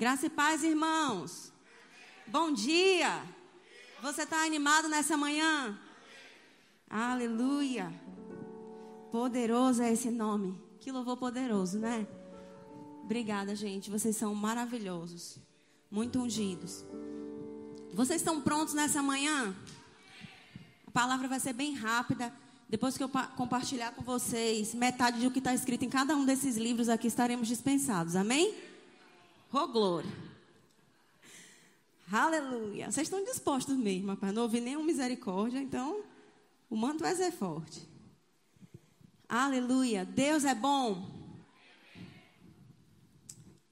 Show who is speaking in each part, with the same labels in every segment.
Speaker 1: Graça e paz, irmãos. Bom dia. Você está animado nessa manhã? Aleluia. Poderoso é esse nome. Que louvor poderoso, né? Obrigada, gente. Vocês são maravilhosos. Muito ungidos. Vocês estão prontos nessa manhã? A palavra vai ser bem rápida. Depois que eu compartilhar com vocês metade do que está escrito em cada um desses livros aqui, estaremos dispensados. Amém? Oh, glória. Aleluia. Vocês estão dispostos mesmo, rapaz. Não ouvi nenhuma misericórdia, então o manto vai ser forte. Aleluia. Deus é bom.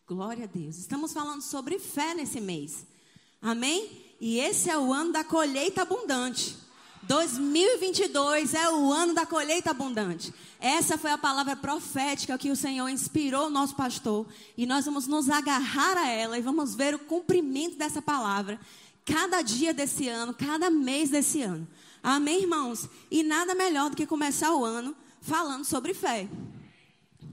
Speaker 1: Glória a Deus. Estamos falando sobre fé nesse mês. Amém? E esse é o ano da colheita abundante. 2022 é o ano da colheita abundante. Essa foi a palavra profética que o Senhor inspirou o nosso pastor. E nós vamos nos agarrar a ela e vamos ver o cumprimento dessa palavra cada dia desse ano, cada mês desse ano. Amém, irmãos? E nada melhor do que começar o ano falando sobre fé.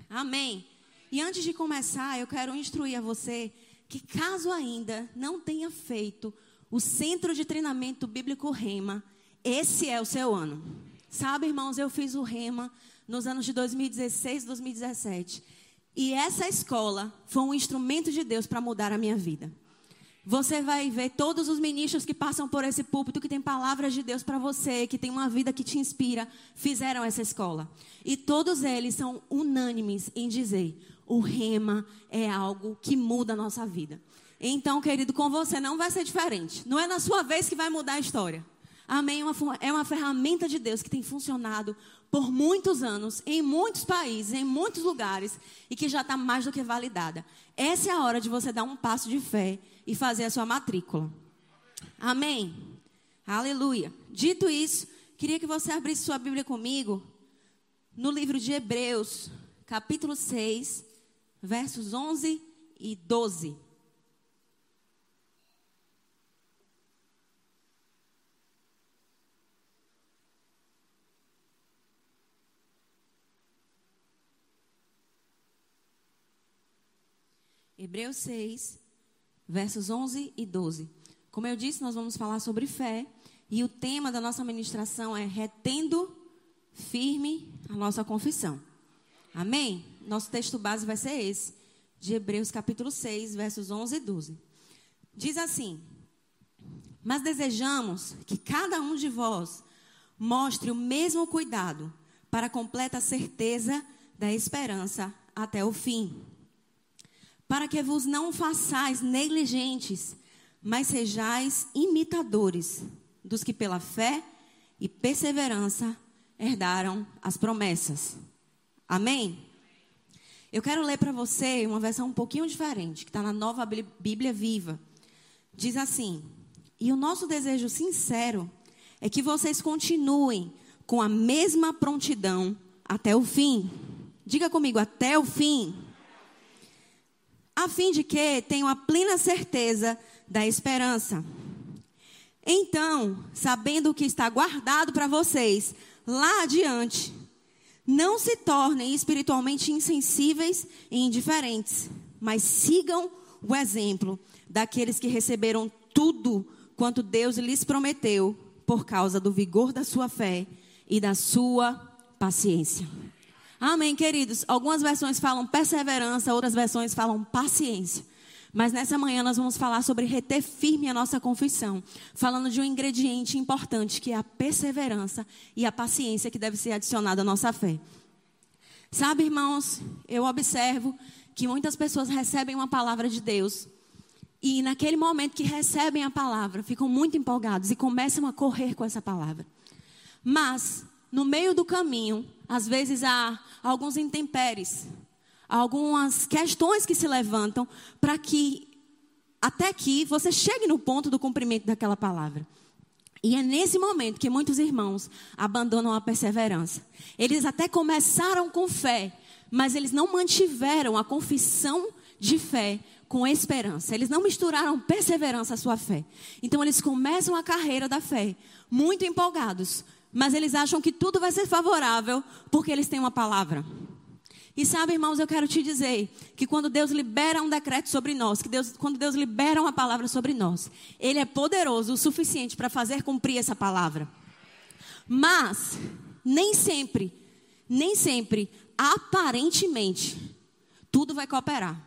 Speaker 1: Amém. E antes de começar, eu quero instruir a você que, caso ainda não tenha feito o Centro de Treinamento Bíblico Rema, esse é o seu ano. Sabe, irmãos, eu fiz o Rema nos anos de 2016 e 2017. E essa escola foi um instrumento de Deus para mudar a minha vida. Você vai ver todos os ministros que passam por esse púlpito, que tem palavras de Deus para você, que tem uma vida que te inspira, fizeram essa escola. E todos eles são unânimes em dizer: o rema é algo que muda a nossa vida. Então, querido, com você não vai ser diferente. Não é na sua vez que vai mudar a história. Amém? É uma, é uma ferramenta de Deus que tem funcionado por muitos anos, em muitos países, em muitos lugares, e que já está mais do que validada. Essa é a hora de você dar um passo de fé e fazer a sua matrícula. Amém? Aleluia. Dito isso, queria que você abrisse sua Bíblia comigo no livro de Hebreus, capítulo 6, versos 11 e 12. Hebreus 6, versos 11 e 12. Como eu disse, nós vamos falar sobre fé. E o tema da nossa ministração é retendo firme a nossa confissão. Amém? Nosso texto base vai ser esse, de Hebreus capítulo 6, versos 11 e 12. Diz assim: Mas desejamos que cada um de vós mostre o mesmo cuidado para a completa certeza da esperança até o fim para que vos não façais negligentes, mas sejais imitadores dos que pela fé e perseverança herdaram as promessas. Amém? Eu quero ler para você uma versão um pouquinho diferente, que está na nova Bíblia Viva. Diz assim: E o nosso desejo sincero é que vocês continuem com a mesma prontidão até o fim. Diga comigo, até o fim a fim de que tenham a plena certeza da esperança. Então, sabendo o que está guardado para vocês lá adiante, não se tornem espiritualmente insensíveis e indiferentes, mas sigam o exemplo daqueles que receberam tudo quanto Deus lhes prometeu por causa do vigor da sua fé e da sua paciência. Amém, queridos. Algumas versões falam perseverança, outras versões falam paciência. Mas nessa manhã nós vamos falar sobre reter firme a nossa confissão, falando de um ingrediente importante que é a perseverança e a paciência que deve ser adicionada à nossa fé. Sabe, irmãos, eu observo que muitas pessoas recebem uma palavra de Deus e naquele momento que recebem a palavra, ficam muito empolgados e começam a correr com essa palavra. Mas no meio do caminho, às vezes há alguns intempéries, algumas questões que se levantam para que até que você chegue no ponto do cumprimento daquela palavra. E é nesse momento que muitos irmãos abandonam a perseverança. Eles até começaram com fé, mas eles não mantiveram a confissão de fé com esperança. Eles não misturaram perseverança à sua fé. Então eles começam a carreira da fé muito empolgados, mas eles acham que tudo vai ser favorável porque eles têm uma palavra. E sabe, irmãos, eu quero te dizer que quando Deus libera um decreto sobre nós, que Deus, quando Deus libera uma palavra sobre nós, Ele é poderoso o suficiente para fazer cumprir essa palavra. Mas, nem sempre, nem sempre, aparentemente, tudo vai cooperar.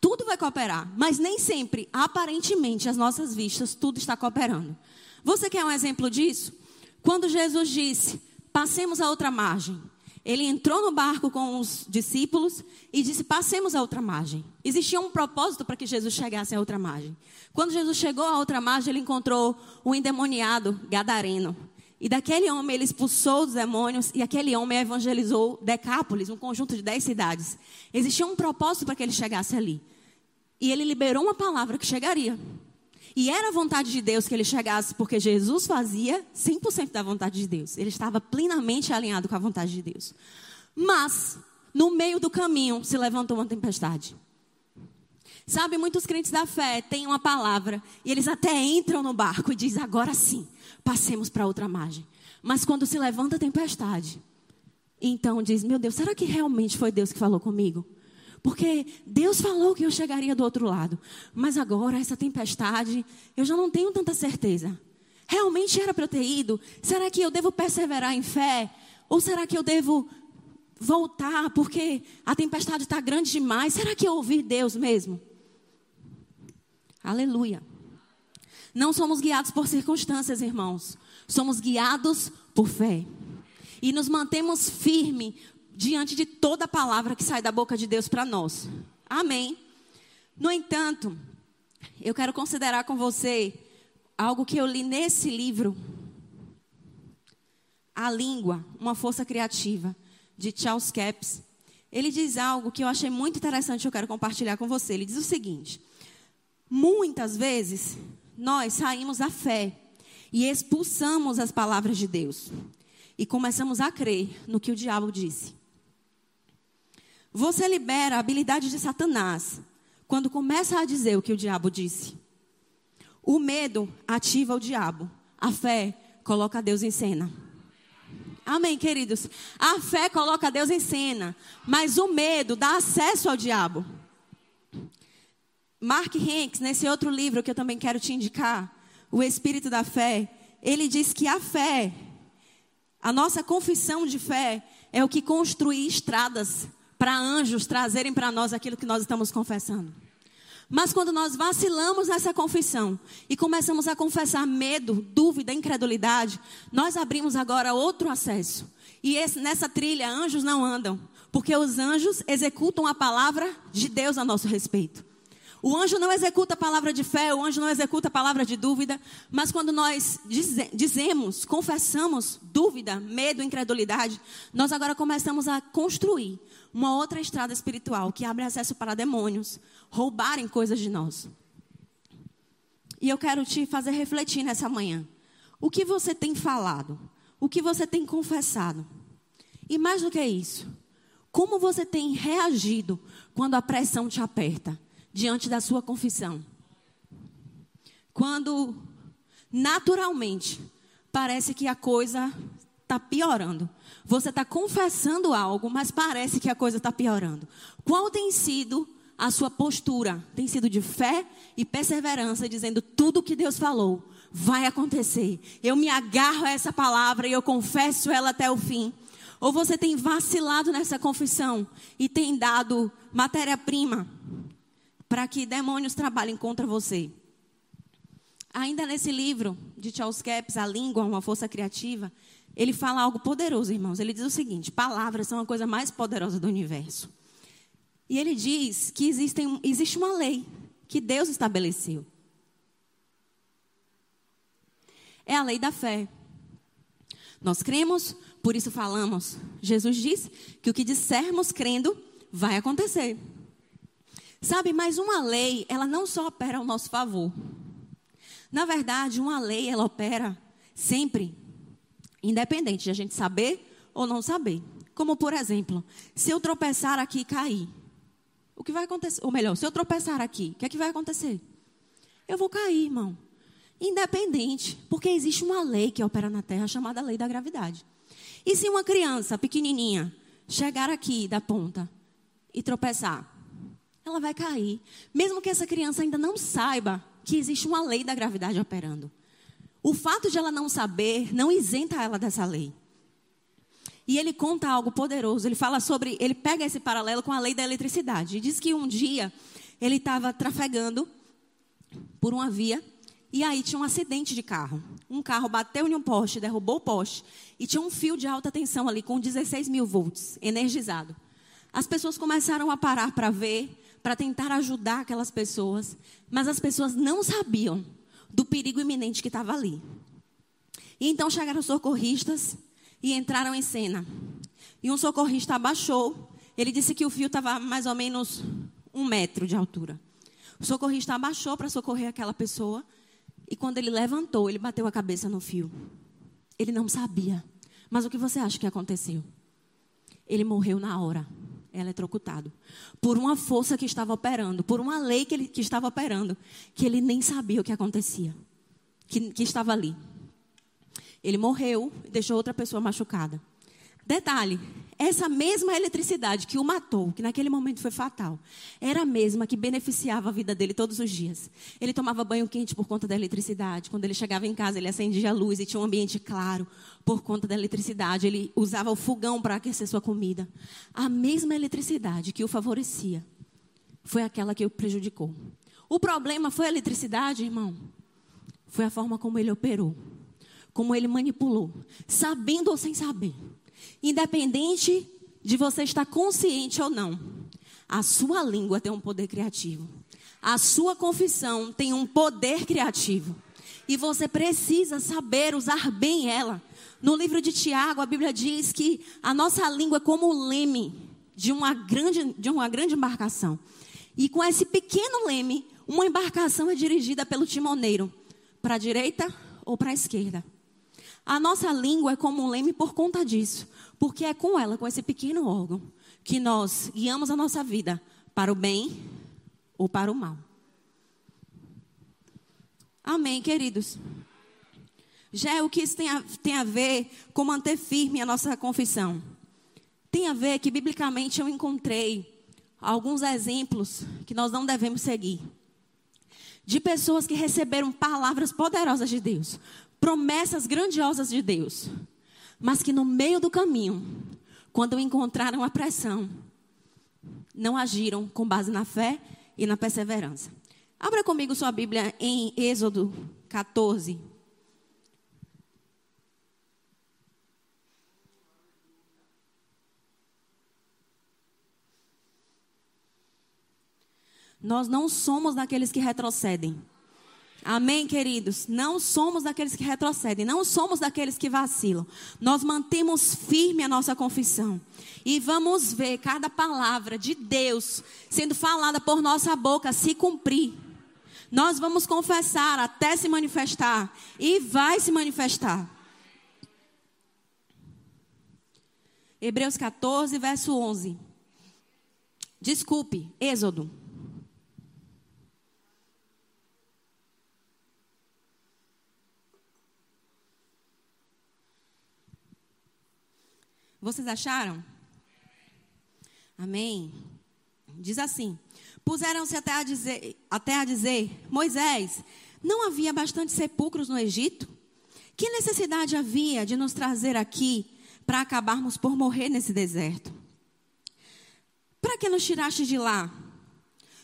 Speaker 1: Tudo vai cooperar, mas nem sempre, aparentemente, as nossas vistas, tudo está cooperando. Você quer um exemplo disso? Quando Jesus disse: passemos a outra margem. Ele entrou no barco com os discípulos e disse: Passemos a outra margem. Existia um propósito para que Jesus chegasse à outra margem. Quando Jesus chegou à outra margem, ele encontrou o endemoniado gadareno. E daquele homem ele expulsou os demônios e aquele homem evangelizou Decápolis, um conjunto de dez cidades. Existia um propósito para que ele chegasse ali. E ele liberou uma palavra que chegaria. E era a vontade de Deus que ele chegasse, porque Jesus fazia 100% da vontade de Deus. Ele estava plenamente alinhado com a vontade de Deus. Mas, no meio do caminho, se levantou uma tempestade. Sabe, muitos crentes da fé têm uma palavra e eles até entram no barco e dizem: agora sim, passemos para outra margem. Mas quando se levanta a tempestade, então diz: Meu Deus, será que realmente foi Deus que falou comigo? Porque Deus falou que eu chegaria do outro lado. Mas agora, essa tempestade, eu já não tenho tanta certeza. Realmente era para eu ter ido? Será que eu devo perseverar em fé? Ou será que eu devo voltar porque a tempestade está grande demais? Será que eu ouvi Deus mesmo? Aleluia. Não somos guiados por circunstâncias, irmãos. Somos guiados por fé. E nos mantemos firmes diante de toda palavra que sai da boca de Deus para nós. Amém. No entanto, eu quero considerar com você algo que eu li nesse livro. A língua, uma força criativa, de Charles Capps. Ele diz algo que eu achei muito interessante, eu quero compartilhar com você. Ele diz o seguinte: Muitas vezes nós saímos da fé e expulsamos as palavras de Deus e começamos a crer no que o diabo disse. Você libera a habilidade de Satanás quando começa a dizer o que o diabo disse. O medo ativa o diabo, a fé coloca Deus em cena. Amém, queridos? A fé coloca Deus em cena, mas o medo dá acesso ao diabo. Mark Hanks, nesse outro livro que eu também quero te indicar, O Espírito da Fé, ele diz que a fé, a nossa confissão de fé, é o que construi estradas para anjos trazerem para nós aquilo que nós estamos confessando. Mas quando nós vacilamos nessa confissão e começamos a confessar medo, dúvida, incredulidade, nós abrimos agora outro acesso. E esse, nessa trilha, anjos não andam, porque os anjos executam a palavra de Deus a nosso respeito. O anjo não executa a palavra de fé, o anjo não executa a palavra de dúvida, mas quando nós dize, dizemos, confessamos dúvida, medo, incredulidade, nós agora começamos a construir uma outra estrada espiritual que abre acesso para demônios roubarem coisas de nós. E eu quero te fazer refletir nessa manhã. O que você tem falado? O que você tem confessado? E mais do que isso, como você tem reagido quando a pressão te aperta? Diante da sua confissão. Quando naturalmente parece que a coisa está piorando. Você está confessando algo, mas parece que a coisa está piorando. Qual tem sido a sua postura? Tem sido de fé e perseverança, dizendo tudo o que Deus falou vai acontecer. Eu me agarro a essa palavra e eu confesso ela até o fim. Ou você tem vacilado nessa confissão e tem dado matéria-prima para que demônios trabalhem contra você. Ainda nesse livro de Charles Capps, A Língua, uma força criativa, ele fala algo poderoso, irmãos. Ele diz o seguinte: palavras são a coisa mais poderosa do universo. E ele diz que existem, existe uma lei que Deus estabeleceu. É a lei da fé. Nós cremos, por isso falamos. Jesus disse que o que dissermos crendo vai acontecer. Sabe, mas uma lei, ela não só opera ao nosso favor. Na verdade, uma lei, ela opera sempre, independente de a gente saber ou não saber. Como, por exemplo, se eu tropeçar aqui e cair, o que vai acontecer? Ou melhor, se eu tropeçar aqui, o que é que vai acontecer? Eu vou cair, irmão. Independente, porque existe uma lei que opera na Terra chamada lei da gravidade. E se uma criança pequenininha chegar aqui da ponta e tropeçar, ela vai cair. Mesmo que essa criança ainda não saiba que existe uma lei da gravidade operando. O fato de ela não saber não isenta ela dessa lei. E ele conta algo poderoso. Ele fala sobre. Ele pega esse paralelo com a lei da eletricidade. E diz que um dia ele estava trafegando por uma via. E aí tinha um acidente de carro. Um carro bateu em um poste, derrubou o poste. E tinha um fio de alta tensão ali com 16 mil volts, energizado. As pessoas começaram a parar para ver, para tentar ajudar aquelas pessoas. Mas as pessoas não sabiam do perigo iminente que estava ali. E então chegaram os socorristas e entraram em cena. E um socorrista abaixou. Ele disse que o fio estava mais ou menos um metro de altura. O socorrista abaixou para socorrer aquela pessoa. E quando ele levantou, ele bateu a cabeça no fio. Ele não sabia. Mas o que você acha que aconteceu? Ele morreu na hora, eletrocutado. Por uma força que estava operando, por uma lei que, ele, que estava operando, que ele nem sabia o que acontecia, que, que estava ali. Ele morreu e deixou outra pessoa machucada. Detalhe: essa mesma eletricidade que o matou, que naquele momento foi fatal, era a mesma que beneficiava a vida dele todos os dias. Ele tomava banho quente por conta da eletricidade. Quando ele chegava em casa, ele acendia a luz e tinha um ambiente claro por conta da eletricidade. Ele usava o fogão para aquecer sua comida. A mesma eletricidade que o favorecia foi aquela que o prejudicou. O problema foi a eletricidade, irmão. Foi a forma como ele operou como ele manipulou, sabendo ou sem saber. Independente de você estar consciente ou não, a sua língua tem um poder criativo. A sua confissão tem um poder criativo. E você precisa saber usar bem ela. No livro de Tiago, a Bíblia diz que a nossa língua é como o leme de uma grande, de uma grande embarcação. E com esse pequeno leme, uma embarcação é dirigida pelo timoneiro para a direita ou para a esquerda. A nossa língua é como um leme por conta disso, porque é com ela, com esse pequeno órgão, que nós guiamos a nossa vida para o bem ou para o mal. Amém, queridos. Já é o que isso tem a, tem a ver com manter firme a nossa confissão. Tem a ver que, biblicamente, eu encontrei alguns exemplos que nós não devemos seguir. De pessoas que receberam palavras poderosas de Deus, promessas grandiosas de Deus, mas que no meio do caminho, quando encontraram a pressão, não agiram com base na fé e na perseverança. Abra comigo sua Bíblia em Êxodo 14. Nós não somos daqueles que retrocedem. Amém, queridos? Não somos daqueles que retrocedem, não somos daqueles que vacilam. Nós mantemos firme a nossa confissão. E vamos ver cada palavra de Deus sendo falada por nossa boca se cumprir. Nós vamos confessar até se manifestar. E vai se manifestar. Hebreus 14, verso 11. Desculpe, Êxodo. Vocês acharam? Amém. Diz assim: Puseram-se até a dizer, até a dizer, Moisés, não havia bastante sepulcros no Egito? Que necessidade havia de nos trazer aqui para acabarmos por morrer nesse deserto? Para que nos tiraste de lá?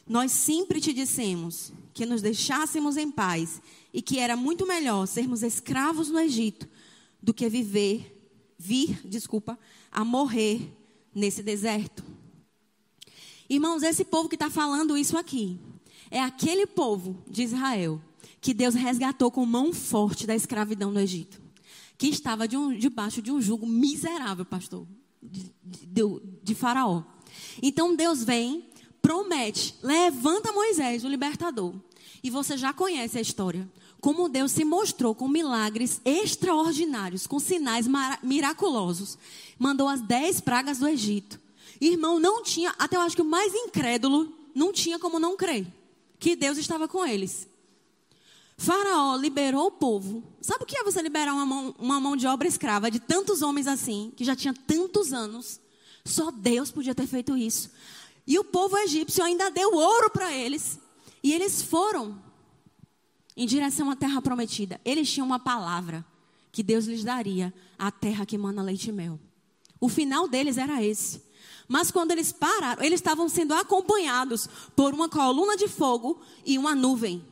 Speaker 1: Nós sempre te dissemos que nos deixássemos em paz e que era muito melhor sermos escravos no Egito do que viver vir, desculpa, a morrer nesse deserto. Irmãos, esse povo que está falando isso aqui é aquele povo de Israel que Deus resgatou com mão forte da escravidão no Egito, que estava de um, debaixo de um jugo miserável, pastor, de, de, de Faraó. Então Deus vem, promete, levanta Moisés, o libertador. E você já conhece a história como Deus se mostrou com milagres extraordinários, com sinais miraculosos. Mandou as dez pragas do Egito. Irmão, não tinha, até eu acho que o mais incrédulo não tinha como não crer que Deus estava com eles. Faraó liberou o povo. Sabe o que é você liberar uma mão, uma mão de obra escrava de tantos homens assim, que já tinha tantos anos? Só Deus podia ter feito isso. E o povo egípcio ainda deu ouro para eles. E eles foram em direção à terra prometida. Eles tinham uma palavra que Deus lhes daria, a terra que manda leite e mel. O final deles era esse. Mas quando eles pararam, eles estavam sendo acompanhados por uma coluna de fogo e uma nuvem.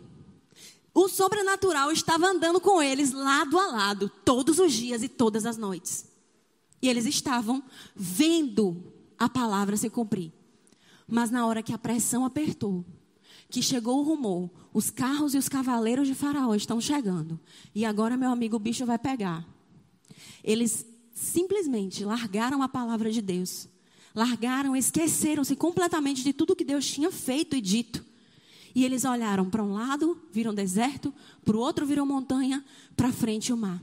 Speaker 1: O sobrenatural estava andando com eles lado a lado, todos os dias e todas as noites. E eles estavam vendo a palavra se cumprir. Mas na hora que a pressão apertou, que chegou o rumor, os carros e os cavaleiros de Faraó estão chegando. E agora, meu amigo, o bicho vai pegar. Eles simplesmente largaram a palavra de Deus. Largaram, esqueceram-se completamente de tudo que Deus tinha feito e dito. E eles olharam para um lado, viram deserto, para o outro viram montanha, para frente o mar.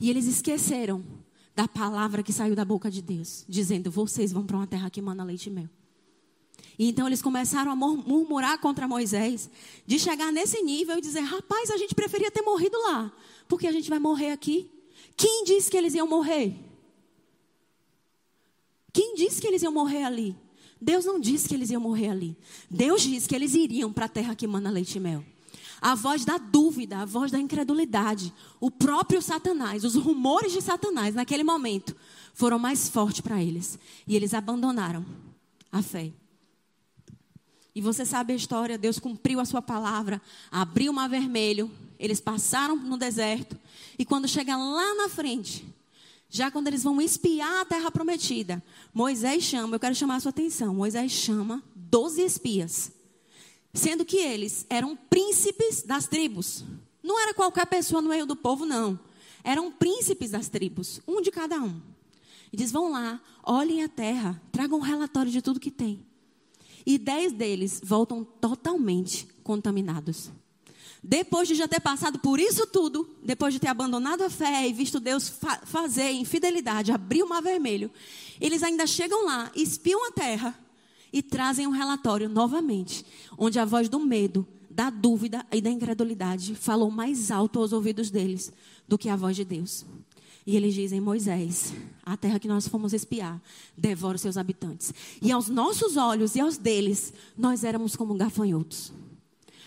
Speaker 1: E eles esqueceram da palavra que saiu da boca de Deus, dizendo: Vocês vão para uma terra que manda leite e mel. E então eles começaram a murmurar contra Moisés, de chegar nesse nível e dizer: Rapaz, a gente preferia ter morrido lá, porque a gente vai morrer aqui. Quem disse que eles iam morrer? Quem disse que eles iam morrer ali? Deus não disse que eles iam morrer ali. Deus disse que eles iriam para a terra que manda leite e mel. A voz da dúvida, a voz da incredulidade, o próprio Satanás, os rumores de Satanás naquele momento foram mais fortes para eles. E eles abandonaram a fé. E você sabe a história, Deus cumpriu a sua palavra, abriu o mar vermelho, eles passaram no deserto, e quando chega lá na frente, já quando eles vão espiar a terra prometida, Moisés chama, eu quero chamar a sua atenção, Moisés chama 12 espias sendo que eles eram príncipes das tribos. Não era qualquer pessoa no meio do povo, não. Eram príncipes das tribos, um de cada um. E diz: vão lá, olhem a terra, tragam um relatório de tudo que tem. E dez deles voltam totalmente contaminados. Depois de já ter passado por isso tudo, depois de ter abandonado a fé e visto Deus fa fazer em fidelidade, abrir o mar vermelho, eles ainda chegam lá, espiam a terra e trazem um relatório novamente, onde a voz do medo, da dúvida e da incredulidade falou mais alto aos ouvidos deles do que a voz de Deus. E eles dizem: Moisés, a terra que nós fomos espiar, devora seus habitantes. E aos nossos olhos e aos deles, nós éramos como gafanhotos.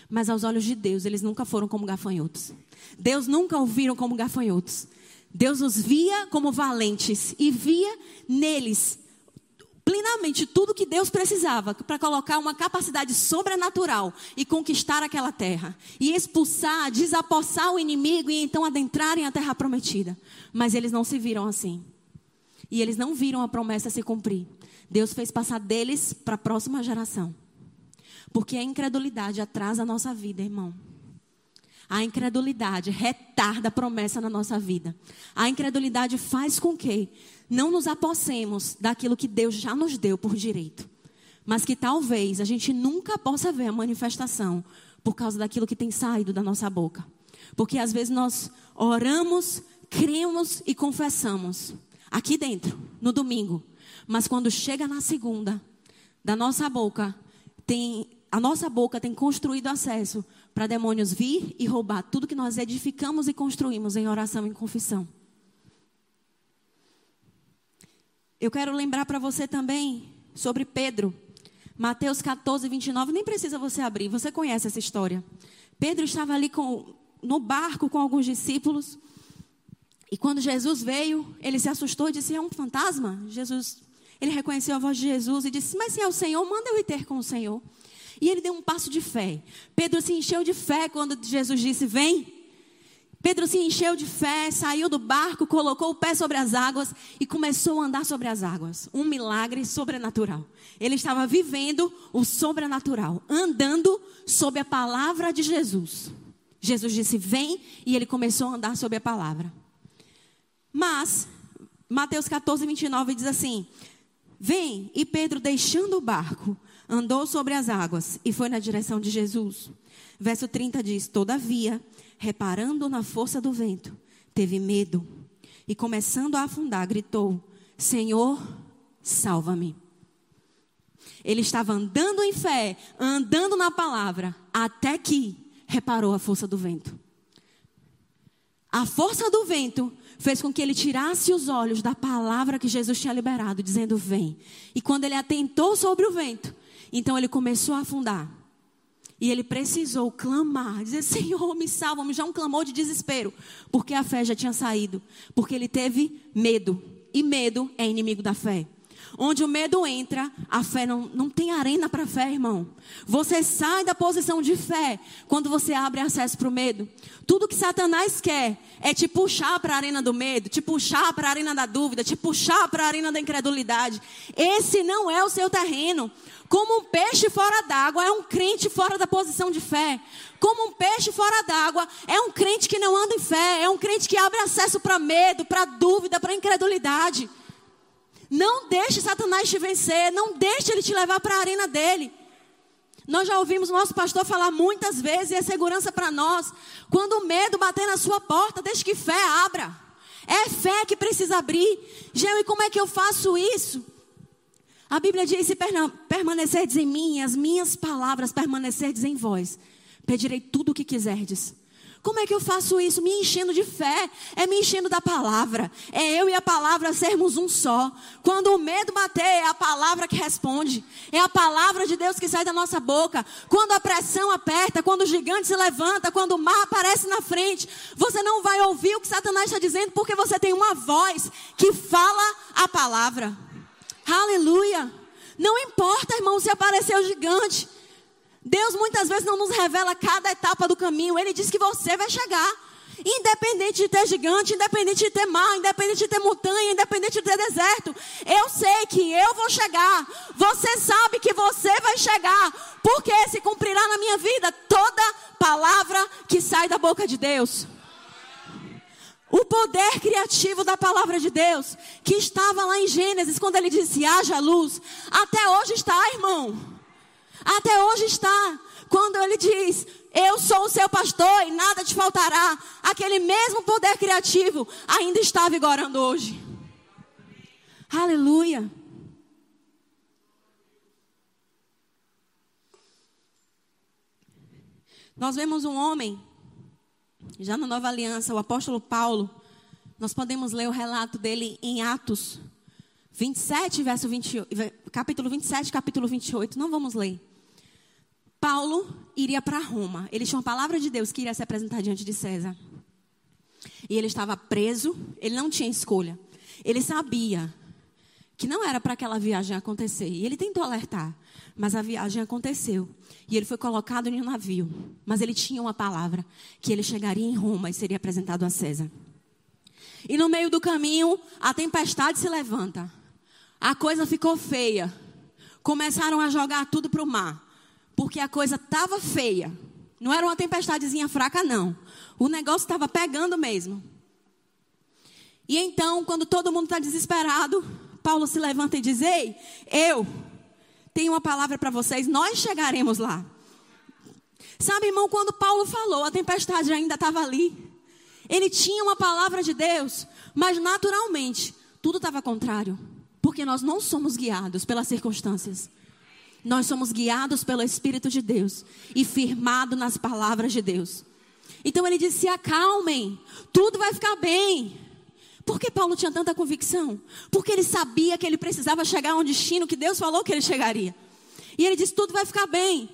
Speaker 1: Mas aos olhos de Deus, eles nunca foram como gafanhotos. Deus nunca ouviram como gafanhotos. Deus os via como valentes e via neles plenamente tudo que Deus precisava para colocar uma capacidade sobrenatural e conquistar aquela terra, e expulsar, desapossar o inimigo e então adentrarem a terra prometida. Mas eles não se viram assim. E eles não viram a promessa se cumprir. Deus fez passar deles para a próxima geração. Porque a incredulidade atrasa a nossa vida, irmão. A incredulidade retarda a promessa na nossa vida. A incredulidade faz com que não nos apossemos daquilo que Deus já nos deu por direito. Mas que talvez a gente nunca possa ver a manifestação por causa daquilo que tem saído da nossa boca. Porque às vezes nós oramos, cremos e confessamos aqui dentro, no domingo. Mas quando chega na segunda, da nossa boca, tem a nossa boca tem construído acesso para demônios vir e roubar tudo que nós edificamos e construímos em oração e confissão. Eu quero lembrar para você também sobre Pedro. Mateus 14, 29, nem precisa você abrir, você conhece essa história. Pedro estava ali com, no barco com alguns discípulos. E quando Jesus veio, ele se assustou e disse: É um fantasma? Jesus, ele reconheceu a voz de Jesus e disse: Mas se é o Senhor, manda eu ir ter com o Senhor. E ele deu um passo de fé. Pedro se encheu de fé quando Jesus disse: Vem. Pedro se encheu de fé, saiu do barco, colocou o pé sobre as águas e começou a andar sobre as águas. Um milagre sobrenatural. Ele estava vivendo o sobrenatural, andando sob a palavra de Jesus. Jesus disse: Vem, e ele começou a andar sob a palavra. Mas, Mateus 14, 29 diz assim: Vem, e Pedro, deixando o barco, andou sobre as águas e foi na direção de Jesus. Verso 30 diz: Todavia, reparando na força do vento, teve medo e, começando a afundar, gritou: Senhor, salva-me. Ele estava andando em fé, andando na palavra, até que reparou a força do vento. A força do vento fez com que ele tirasse os olhos da palavra que Jesus tinha liberado, dizendo: Vem. E quando ele atentou sobre o vento, então ele começou a afundar. E ele precisou clamar, dizer: Senhor, me salva-me. Já um clamor de desespero, porque a fé já tinha saído. Porque ele teve medo. E medo é inimigo da fé. Onde o medo entra, a fé não, não tem arena para fé, irmão. Você sai da posição de fé quando você abre acesso para o medo. Tudo que Satanás quer é te puxar para a arena do medo, te puxar para a arena da dúvida, te puxar para a arena da incredulidade. Esse não é o seu terreno. Como um peixe fora d'água é um crente fora da posição de fé. Como um peixe fora d'água é um crente que não anda em fé, é um crente que abre acesso para medo, para dúvida, para incredulidade. Não deixe Satanás te vencer, não deixe ele te levar para a arena dele. Nós já ouvimos nosso pastor falar muitas vezes, e é segurança para nós. Quando o medo bater na sua porta, deixe que fé abra. É fé que precisa abrir. Geu, e como é que eu faço isso? A Bíblia diz: se permanecerdes em mim, as minhas palavras permanecerdes em vós, pedirei tudo o que quiserdes como é que eu faço isso? Me enchendo de fé, é me enchendo da palavra. É eu e a palavra sermos um só. Quando o medo bater, é a palavra que responde. É a palavra de Deus que sai da nossa boca. Quando a pressão aperta, quando o gigante se levanta, quando o mar aparece na frente, você não vai ouvir o que Satanás está dizendo, porque você tem uma voz que fala a palavra. Aleluia. Não importa, irmão, se aparecer o gigante. Deus muitas vezes não nos revela cada etapa do caminho. Ele diz que você vai chegar. Independente de ter gigante, independente de ter mar, independente de ter montanha, independente de ter deserto. Eu sei que eu vou chegar. Você sabe que você vai chegar. Porque se cumprirá na minha vida toda palavra que sai da boca de Deus. O poder criativo da palavra de Deus, que estava lá em Gênesis, quando ele disse: haja luz, até hoje está, irmão. Até hoje está. Quando ele diz: Eu sou o seu pastor e nada te faltará. Aquele mesmo poder criativo ainda está vigorando hoje. Aleluia. Nós vemos um homem, já na nova aliança, o apóstolo Paulo. Nós podemos ler o relato dele em Atos 27, verso 28, capítulo 27, capítulo 28. Não vamos ler. Paulo iria para Roma. Ele tinha uma palavra de Deus que iria se apresentar diante de César. E ele estava preso, ele não tinha escolha. Ele sabia que não era para aquela viagem acontecer. E ele tentou alertar, mas a viagem aconteceu. E ele foi colocado em um navio. Mas ele tinha uma palavra: que ele chegaria em Roma e seria apresentado a César. E no meio do caminho, a tempestade se levanta. A coisa ficou feia. Começaram a jogar tudo para o mar porque a coisa estava feia. Não era uma tempestadezinha fraca, não. O negócio estava pegando mesmo. E então, quando todo mundo está desesperado, Paulo se levanta e diz: Ei, eu tenho uma palavra para vocês, nós chegaremos lá. Sabe, irmão, quando Paulo falou, a tempestade ainda estava ali. Ele tinha uma palavra de Deus, mas naturalmente, tudo estava contrário. Porque nós não somos guiados pelas circunstâncias. Nós somos guiados pelo Espírito de Deus e firmados nas palavras de Deus. Então ele disse: se acalmem, tudo vai ficar bem. Por que Paulo tinha tanta convicção? Porque ele sabia que ele precisava chegar a um destino que Deus falou que ele chegaria. E ele disse: tudo vai ficar bem.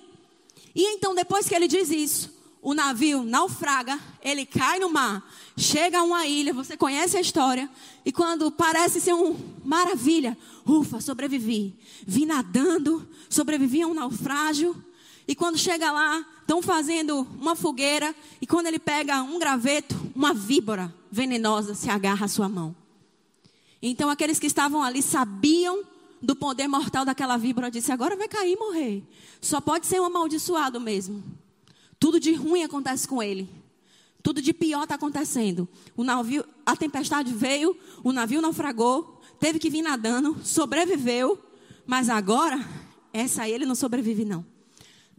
Speaker 1: E então, depois que ele diz isso, o navio naufraga, ele cai no mar, chega a uma ilha, você conhece a história, e quando parece ser uma maravilha, ufa, sobrevivi. Vim nadando, sobrevivi a um naufrágio, e quando chega lá, estão fazendo uma fogueira, e quando ele pega um graveto, uma víbora venenosa se agarra à sua mão. Então aqueles que estavam ali sabiam do poder mortal daquela víbora, disse: agora vai cair e morrer. Só pode ser um amaldiçoado mesmo. Tudo de ruim acontece com ele. Tudo de pior está acontecendo. O navio, a tempestade veio, o navio naufragou, teve que vir nadando, sobreviveu, mas agora essa ele não sobrevive não.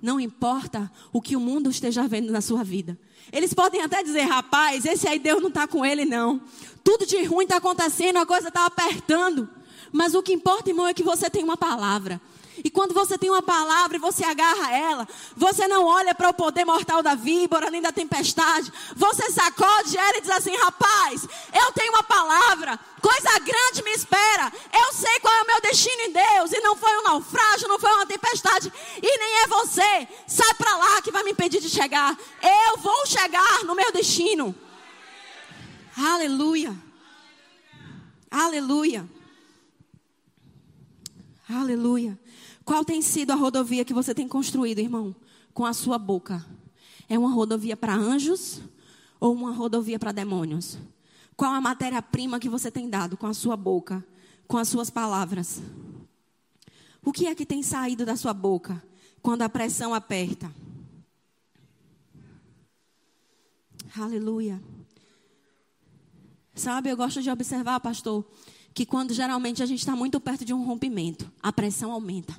Speaker 1: Não importa o que o mundo esteja vendo na sua vida. Eles podem até dizer, rapaz, esse aí Deus não está com ele não. Tudo de ruim está acontecendo, a coisa está apertando. Mas o que importa, irmão, é que você tem uma palavra. E quando você tem uma palavra e você agarra ela, você não olha para o poder mortal da víbora nem da tempestade. Você sacode ela e diz assim: rapaz, eu tenho uma palavra, coisa grande me espera. Eu sei qual é o meu destino em Deus. E não foi um naufrágio, não foi uma tempestade. E nem é você. Sai para lá que vai me impedir de chegar. Eu vou chegar no meu destino. Aleluia. Aleluia. Aleluia. Qual tem sido a rodovia que você tem construído, irmão? Com a sua boca. É uma rodovia para anjos ou uma rodovia para demônios? Qual a matéria-prima que você tem dado com a sua boca, com as suas palavras? O que é que tem saído da sua boca quando a pressão aperta? Aleluia. Sabe, eu gosto de observar, pastor, que quando geralmente a gente está muito perto de um rompimento, a pressão aumenta.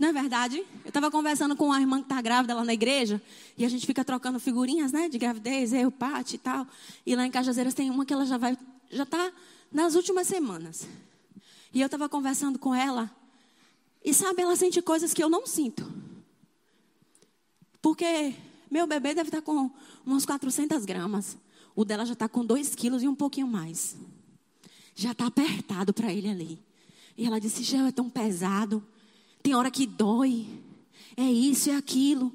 Speaker 1: Não é verdade? Eu estava conversando com uma irmã que está grávida lá na igreja, e a gente fica trocando figurinhas, né, de gravidez, eu, Pati e tal. E lá em Cajazeiras tem uma que ela já vai, já está nas últimas semanas. E eu estava conversando com ela, e sabe, ela sente coisas que eu não sinto. Porque meu bebê deve estar tá com umas 400 gramas. O dela já está com 2 quilos e um pouquinho mais. Já está apertado para ele ali. E ela disse: Gel é tão pesado. Tem hora que dói. É isso, é aquilo.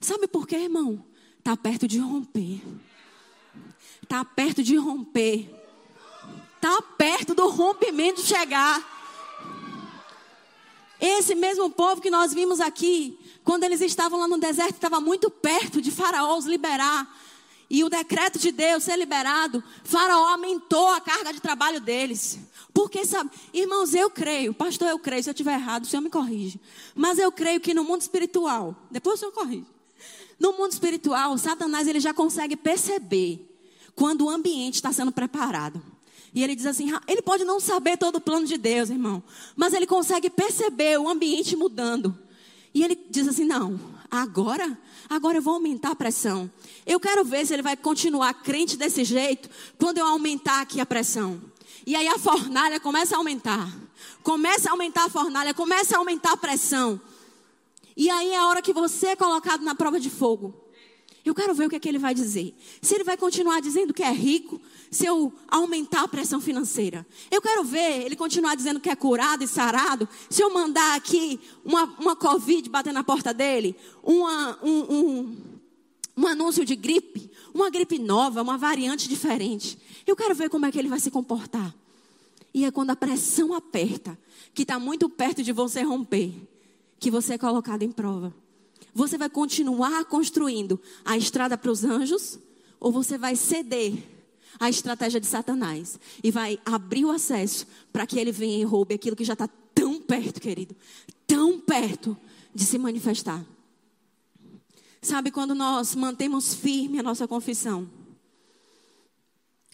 Speaker 1: Sabe por quê, irmão? Está perto de romper. Está perto de romper. Está perto do rompimento chegar. Esse mesmo povo que nós vimos aqui, quando eles estavam lá no deserto, estava muito perto de Faraó os liberar. E o decreto de Deus ser liberado, Faraó aumentou a carga de trabalho deles. Porque, sabe, irmãos, eu creio, pastor, eu creio, se eu estiver errado, o senhor me corrige. Mas eu creio que no mundo espiritual, depois o senhor corrige. No mundo espiritual, Satanás ele já consegue perceber quando o ambiente está sendo preparado. E ele diz assim: ele pode não saber todo o plano de Deus, irmão, mas ele consegue perceber o ambiente mudando. E ele diz assim: não, agora, agora eu vou aumentar a pressão. Eu quero ver se ele vai continuar crente desse jeito quando eu aumentar aqui a pressão. E aí a fornalha começa a aumentar. Começa a aumentar a fornalha, começa a aumentar a pressão. E aí é a hora que você é colocado na prova de fogo. Eu quero ver o que, é que ele vai dizer. Se ele vai continuar dizendo que é rico, se eu aumentar a pressão financeira. Eu quero ver ele continuar dizendo que é curado e sarado. Se eu mandar aqui uma, uma Covid bater na porta dele, uma, um, um, um anúncio de gripe, uma gripe nova, uma variante diferente. Eu quero ver como é que ele vai se comportar. E é quando a pressão aperta, que está muito perto de você romper, que você é colocado em prova. Você vai continuar construindo a estrada para os anjos, ou você vai ceder a estratégia de Satanás e vai abrir o acesso para que ele venha e roube aquilo que já está tão perto, querido, tão perto de se manifestar. Sabe quando nós mantemos firme a nossa confissão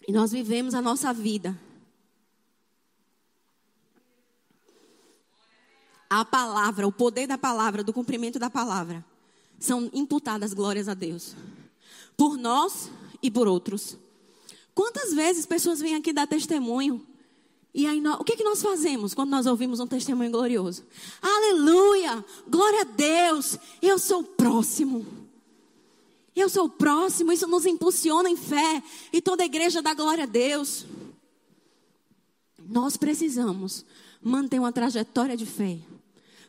Speaker 1: e nós vivemos a nossa vida, a palavra, o poder da palavra, do cumprimento da palavra, são imputadas glórias a Deus por nós e por outros. Quantas vezes pessoas vêm aqui dar testemunho? E aí, nós, o que, que nós fazemos quando nós ouvimos um testemunho glorioso? Aleluia! Glória a Deus! Eu sou o próximo. Eu sou o próximo. Isso nos impulsiona em fé. E toda a igreja dá glória a Deus. Nós precisamos manter uma trajetória de fé.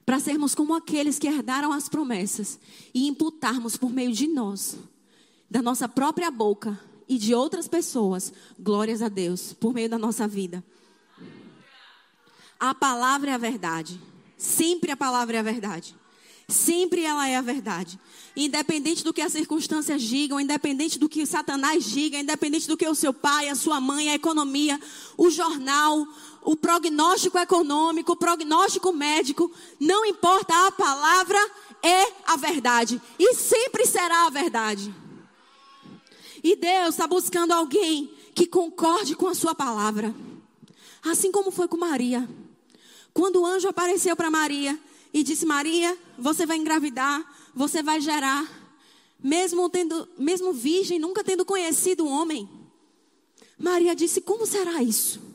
Speaker 1: Para sermos como aqueles que herdaram as promessas. E imputarmos por meio de nós, da nossa própria boca, e de outras pessoas, glórias a Deus, por meio da nossa vida. A palavra é a verdade. Sempre a palavra é a verdade. Sempre ela é a verdade. Independente do que as circunstâncias digam, independente do que Satanás diga, independente do que o seu pai, a sua mãe, a economia, o jornal, o prognóstico econômico, o prognóstico médico, não importa, a palavra é a verdade. E sempre será a verdade. E Deus está buscando alguém que concorde com a sua palavra. Assim como foi com Maria. Quando o anjo apareceu para Maria e disse: Maria, você vai engravidar, você vai gerar, mesmo tendo, mesmo virgem, nunca tendo conhecido um homem. Maria disse: Como será isso?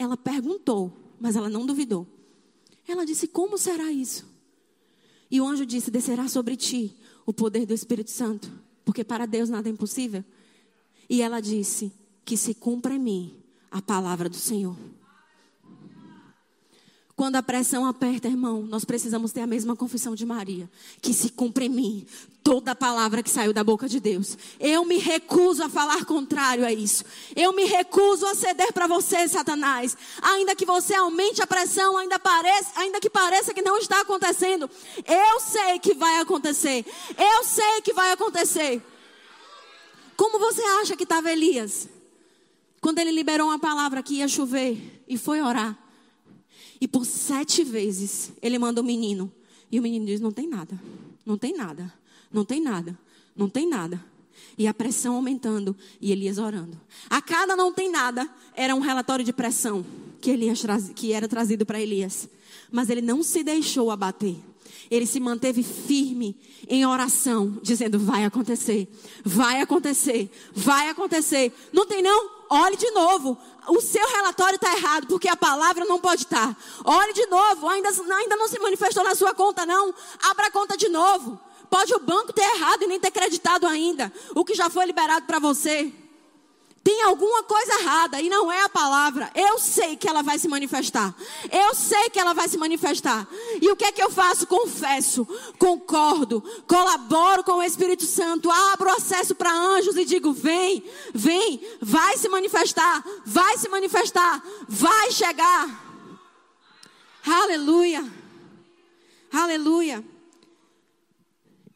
Speaker 1: Ela perguntou, mas ela não duvidou. Ela disse: Como será isso? E o anjo disse: Descerá sobre ti o poder do Espírito Santo, porque para Deus nada é impossível. E ela disse: Que se cumpra em mim a palavra do Senhor. Quando a pressão aperta, irmão, nós precisamos ter a mesma confissão de Maria. Que se cumpra em mim toda a palavra que saiu da boca de Deus. Eu me recuso a falar contrário a isso. Eu me recuso a ceder para você, Satanás. Ainda que você aumente a pressão, ainda, pareça, ainda que pareça que não está acontecendo. Eu sei que vai acontecer. Eu sei que vai acontecer. Como você acha que estava Elias? Quando ele liberou uma palavra que ia chover e foi orar. E por sete vezes ele manda o menino. E o menino diz: Não tem nada, não tem nada, não tem nada, não tem nada. E a pressão aumentando e Elias orando. A cada não tem nada era um relatório de pressão que, Elias, que era trazido para Elias. Mas ele não se deixou abater. Ele se manteve firme em oração, dizendo: Vai acontecer, vai acontecer, vai acontecer. Não tem não? Olhe de novo. O seu relatório está errado, porque a palavra não pode estar. Olhe de novo. Ainda, ainda não se manifestou na sua conta, não. Abra a conta de novo. Pode o banco ter errado e nem ter creditado ainda o que já foi liberado para você. Tem alguma coisa errada e não é a palavra. Eu sei que ela vai se manifestar. Eu sei que ela vai se manifestar. E o que é que eu faço? Confesso, concordo, colaboro com o Espírito Santo, abro acesso para anjos e digo: vem, vem, vai se manifestar, vai se manifestar, vai chegar. Aleluia. Aleluia.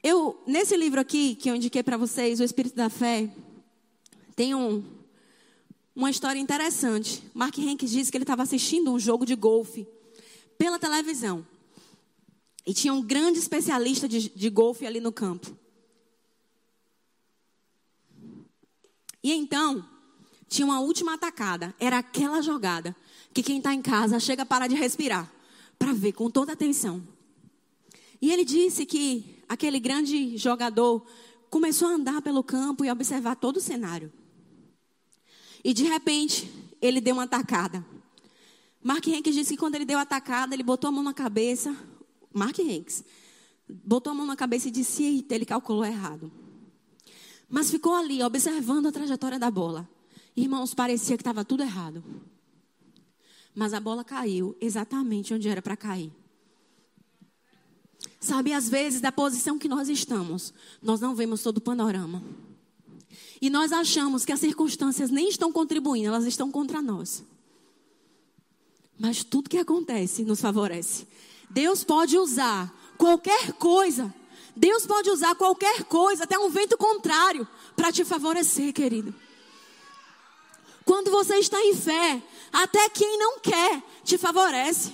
Speaker 1: Eu, nesse livro aqui que eu indiquei para vocês, O Espírito da Fé, tem um, uma história interessante. Mark Henke disse que ele estava assistindo um jogo de golfe pela televisão. E tinha um grande especialista de, de golfe ali no campo. E então, tinha uma última atacada. Era aquela jogada que quem está em casa chega a parar de respirar para ver com toda atenção. E ele disse que aquele grande jogador começou a andar pelo campo e observar todo o cenário. E de repente, ele deu uma atacada. Mark Hanks disse que quando ele deu a atacada, ele botou a mão na cabeça. Mark Hanks botou a mão na cabeça e disse: Eita, ele calculou errado. Mas ficou ali, observando a trajetória da bola. Irmãos, parecia que estava tudo errado. Mas a bola caiu exatamente onde era para cair. Sabe, às vezes, da posição que nós estamos, nós não vemos todo o panorama. E nós achamos que as circunstâncias nem estão contribuindo, elas estão contra nós. Mas tudo que acontece nos favorece. Deus pode usar qualquer coisa. Deus pode usar qualquer coisa, até um vento contrário, para te favorecer, querido. Quando você está em fé, até quem não quer te favorece.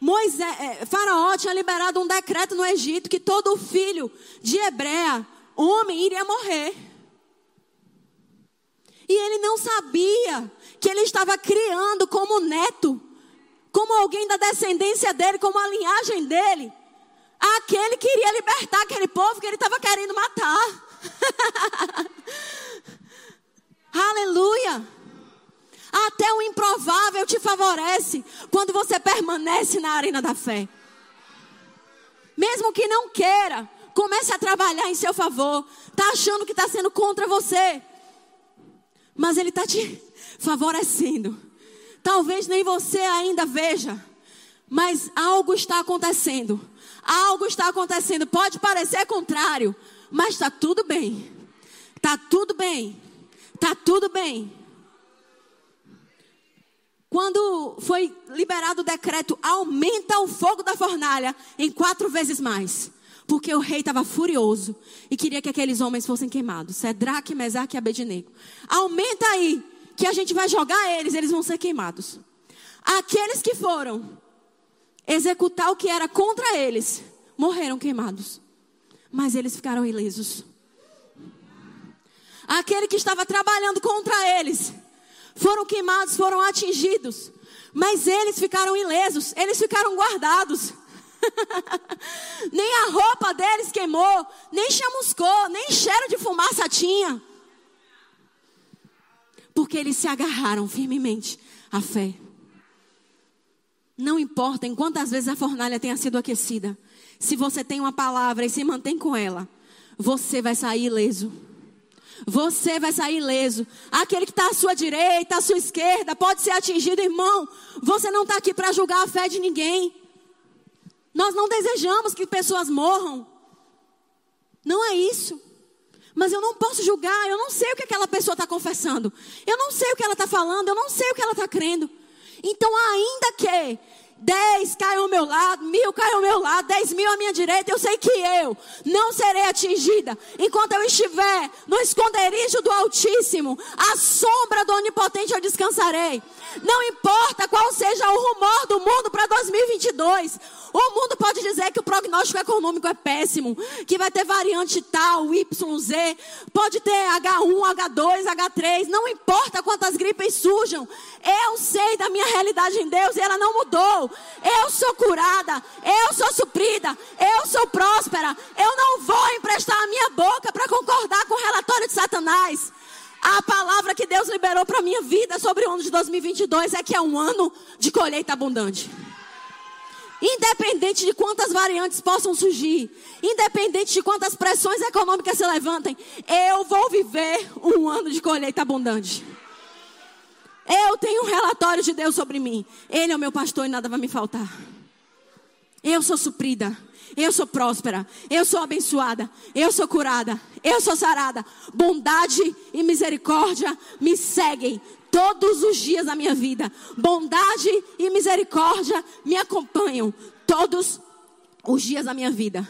Speaker 1: Moisés, é, Faraó tinha liberado um decreto no Egito que todo filho de Hebreia, homem, iria morrer. E ele não sabia que ele estava criando como neto, como alguém da descendência dele, como a linhagem dele, aquele que iria libertar aquele povo que ele estava querendo matar. Aleluia! Até o improvável te favorece quando você permanece na arena da fé. Mesmo que não queira, comece a trabalhar em seu favor. Está achando que está sendo contra você mas Ele está te favorecendo. Talvez nem você ainda veja, mas algo está acontecendo. Algo está acontecendo. Pode parecer contrário, mas está tudo bem. Está tudo bem. Está tudo bem. Quando foi liberado o decreto, aumenta o fogo da fornalha em quatro vezes mais. Porque o rei estava furioso e queria que aqueles homens fossem queimados. Sedraque, Mesaque e Abednego. Aumenta aí, que a gente vai jogar eles, eles vão ser queimados. Aqueles que foram executar o que era contra eles, morreram queimados. Mas eles ficaram ilesos. Aquele que estava trabalhando contra eles, foram queimados, foram atingidos. Mas eles ficaram ilesos, eles ficaram guardados. nem a roupa deles queimou, nem chamuscou, nem cheiro de fumaça tinha. Porque eles se agarraram firmemente a fé. Não importa em quantas vezes a fornalha tenha sido aquecida, se você tem uma palavra e se mantém com ela, você vai sair ileso. Você vai sair ileso. Aquele que está à sua direita, à sua esquerda, pode ser atingido, irmão. Você não está aqui para julgar a fé de ninguém. Nós não desejamos que pessoas morram. Não é isso. Mas eu não posso julgar, eu não sei o que aquela pessoa está confessando. Eu não sei o que ela está falando, eu não sei o que ela está crendo. Então, ainda que dez caiam ao meu lado, mil caiam ao meu lado, dez mil à minha direita, eu sei que eu não serei atingida. Enquanto eu estiver no esconderijo do Altíssimo, a sombra do Onipotente eu descansarei. Não importa qual seja o rumor do mundo para 2022. O mundo pode dizer que o prognóstico econômico é péssimo, que vai ter variante tal, YZ, pode ter H1, H2, H3, não importa quantas gripes surjam. Eu sei da minha realidade em Deus e ela não mudou. Eu sou curada, eu sou suprida, eu sou próspera. Eu não vou emprestar a minha boca para concordar com o relatório de Satanás. A palavra que Deus liberou para minha vida sobre o ano de 2022 é que é um ano de colheita abundante. Independente de quantas variantes possam surgir, independente de quantas pressões econômicas se levantem, eu vou viver um ano de colheita abundante. Eu tenho um relatório de Deus sobre mim. Ele é o meu pastor e nada vai me faltar. Eu sou suprida. Eu sou próspera. Eu sou abençoada. Eu sou curada. Eu sou sarada. Bondade e misericórdia me seguem todos os dias da minha vida. Bondade e misericórdia me acompanham todos os dias da minha vida.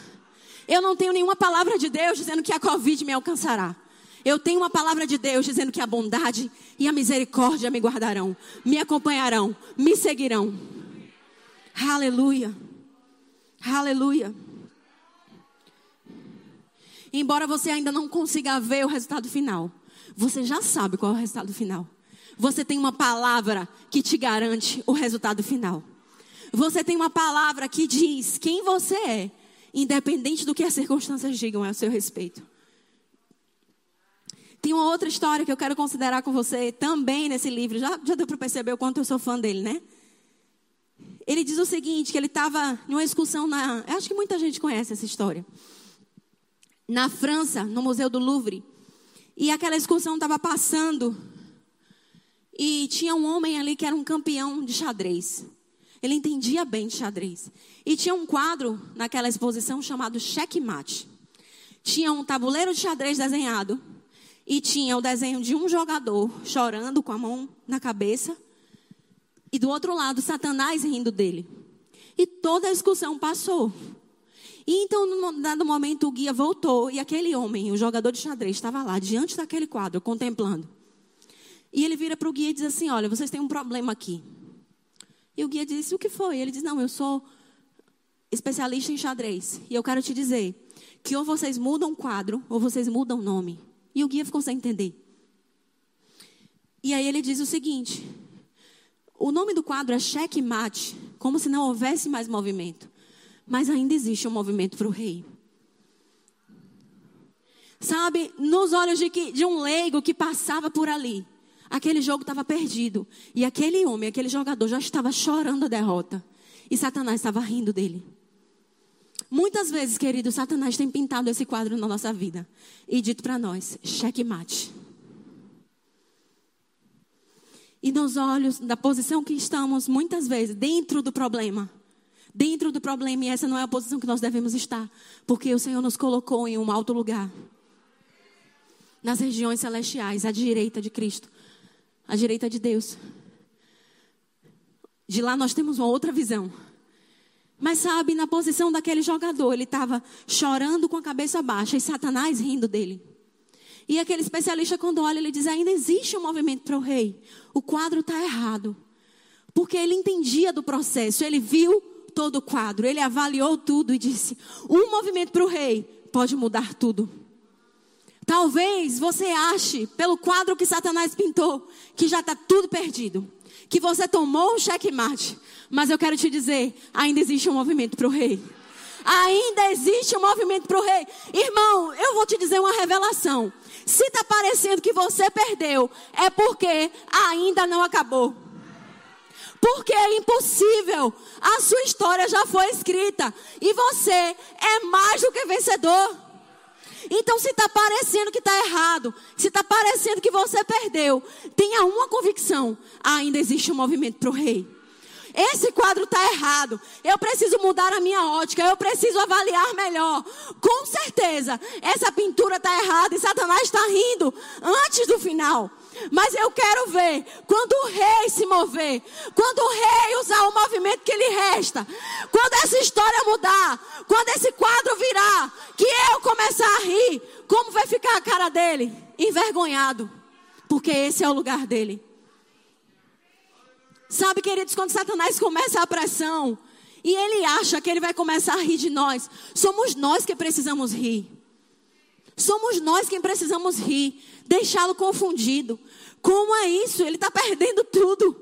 Speaker 1: Eu não tenho nenhuma palavra de Deus dizendo que a Covid me alcançará. Eu tenho uma palavra de Deus dizendo que a bondade e a misericórdia me guardarão, me acompanharão, me seguirão. Aleluia. Aleluia. Embora você ainda não consiga ver o resultado final, você já sabe qual é o resultado final. Você tem uma palavra que te garante o resultado final. Você tem uma palavra que diz quem você é, independente do que as circunstâncias digam a seu respeito. Tem uma outra história que eu quero considerar com você também nesse livro. Já, já deu para perceber o quanto eu sou fã dele, né? Ele diz o seguinte, que ele estava em uma excursão na... Acho que muita gente conhece essa história. Na França, no Museu do Louvre. E aquela excursão estava passando e tinha um homem ali que era um campeão de xadrez. Ele entendia bem de xadrez. E tinha um quadro naquela exposição chamado Checkmate. Tinha um tabuleiro de xadrez desenhado. E tinha o desenho de um jogador chorando com a mão na cabeça. E do outro lado, Satanás rindo dele. E toda a discussão passou. E então, num dado momento, o guia voltou. E aquele homem, o jogador de xadrez, estava lá, diante daquele quadro, contemplando. E ele vira para o guia e diz assim: Olha, vocês têm um problema aqui. E o guia disse: O que foi? Ele diz: Não, eu sou especialista em xadrez. E eu quero te dizer que ou vocês mudam o quadro ou vocês mudam o nome. E o guia ficou sem entender. E aí ele diz o seguinte: O nome do quadro é Cheque Mate, como se não houvesse mais movimento. Mas ainda existe um movimento para o rei. Sabe, nos olhos de, que, de um leigo que passava por ali. Aquele jogo estava perdido. E aquele homem, aquele jogador já estava chorando a derrota. E Satanás estava rindo dele. Muitas vezes, querido, Satanás tem pintado esse quadro na nossa vida e dito para nós: checkmate. E nos olhos, da posição que estamos, muitas vezes, dentro do problema. Dentro do problema, e essa não é a posição que nós devemos estar, porque o Senhor nos colocou em um alto lugar nas regiões celestiais, à direita de Cristo à direita de Deus. De lá nós temos uma outra visão. Mas sabe, na posição daquele jogador, ele estava chorando com a cabeça baixa e Satanás rindo dele. E aquele especialista, quando olha, ele diz: ainda existe um movimento para o rei. O quadro está errado. Porque ele entendia do processo, ele viu todo o quadro, ele avaliou tudo e disse: um movimento para o rei pode mudar tudo. Talvez você ache, pelo quadro que Satanás pintou, que já está tudo perdido. Que você tomou um checkmate. Mas eu quero te dizer: ainda existe um movimento para o rei. Ainda existe um movimento para o rei. Irmão, eu vou te dizer uma revelação. Se está parecendo que você perdeu, é porque ainda não acabou. Porque é impossível. A sua história já foi escrita. E você é mais do que vencedor. Então, se está parecendo que está errado, se está parecendo que você perdeu, tenha uma convicção: ainda existe um movimento para o rei. Esse quadro está errado. Eu preciso mudar a minha ótica. Eu preciso avaliar melhor. Com certeza, essa pintura está errada e Satanás está rindo antes do final. Mas eu quero ver quando o rei se mover, quando o rei usar o movimento que lhe resta, quando essa história mudar, quando esse quadro virar, que eu começar a rir, como vai ficar a cara dele? Envergonhado, porque esse é o lugar dele. Sabe, queridos, quando Satanás começa a pressão e ele acha que ele vai começar a rir de nós, somos nós que precisamos rir. Somos nós quem precisamos rir, deixá-lo confundido. Como é isso? Ele está perdendo tudo.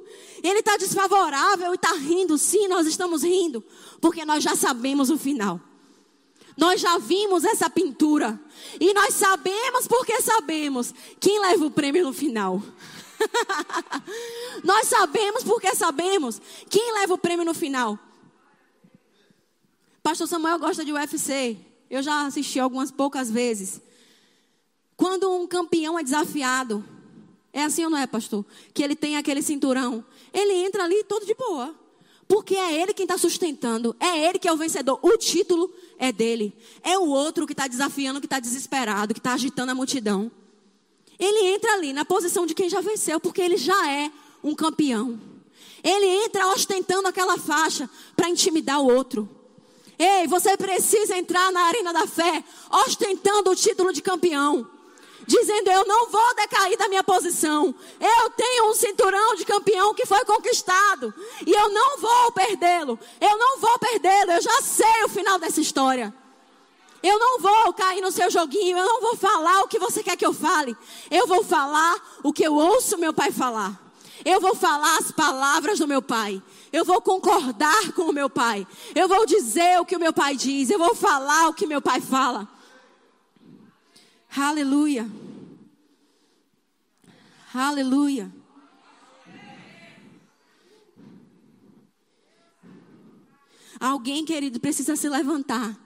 Speaker 1: Ele está desfavorável e está rindo. Sim, nós estamos rindo, porque nós já sabemos o final. Nós já vimos essa pintura. E nós sabemos porque sabemos quem leva o prêmio no final. nós sabemos porque sabemos quem leva o prêmio no final. Pastor Samuel gosta de UFC. Eu já assisti algumas poucas vezes. Quando um campeão é desafiado, é assim ou não é, pastor? Que ele tem aquele cinturão. Ele entra ali todo de boa. Porque é ele quem está sustentando. É ele que é o vencedor. O título é dele. É o outro que está desafiando, que está desesperado, que está agitando a multidão. Ele entra ali na posição de quem já venceu, porque ele já é um campeão. Ele entra ostentando aquela faixa para intimidar o outro. Ei, você precisa entrar na arena da fé ostentando o título de campeão dizendo: Eu não vou decair da minha posição. Eu tenho um cinturão de campeão que foi conquistado e eu não vou perdê-lo. Eu não vou perdê-lo. Eu já sei o final dessa história. Eu não vou cair no seu joguinho. Eu não vou falar o que você quer que eu fale. Eu vou falar o que eu ouço meu pai falar. Eu vou falar as palavras do meu pai. Eu vou concordar com o meu pai. Eu vou dizer o que o meu pai diz. Eu vou falar o que meu pai fala. Aleluia. Aleluia. Alguém, querido, precisa se levantar.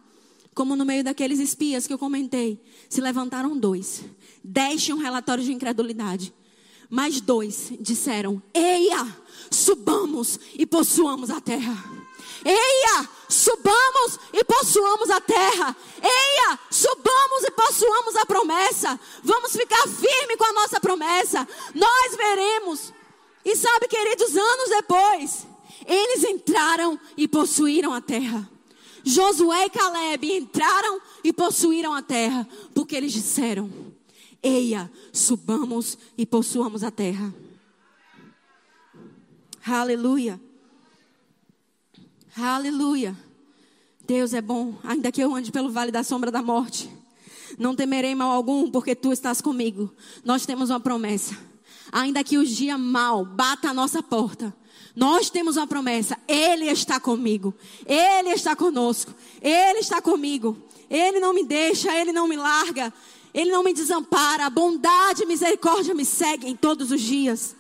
Speaker 1: Como no meio daqueles espias que eu comentei. Se levantaram dois. Dez tinham um relatório de incredulidade. Mas dois disseram: Eia, subamos e possuamos a terra. Eia, subamos e possuamos a terra. Eia, subamos e possuamos a promessa. Vamos ficar firme com a nossa promessa. Nós veremos. E sabe, queridos, anos depois, eles entraram e possuíram a terra. Josué e Caleb entraram e possuíram a terra, porque eles disseram: Eia, subamos e possuamos a terra. Aleluia. Aleluia. Deus é bom, ainda que eu ande pelo vale da sombra da morte. Não temerei mal algum, porque tu estás comigo. Nós temos uma promessa. Ainda que o dia mal bata a nossa porta, nós temos uma promessa. Ele está comigo. Ele está conosco. Ele está comigo. Ele não me deixa, ele não me larga. Ele não me desampara. A bondade e misericórdia me seguem todos os dias.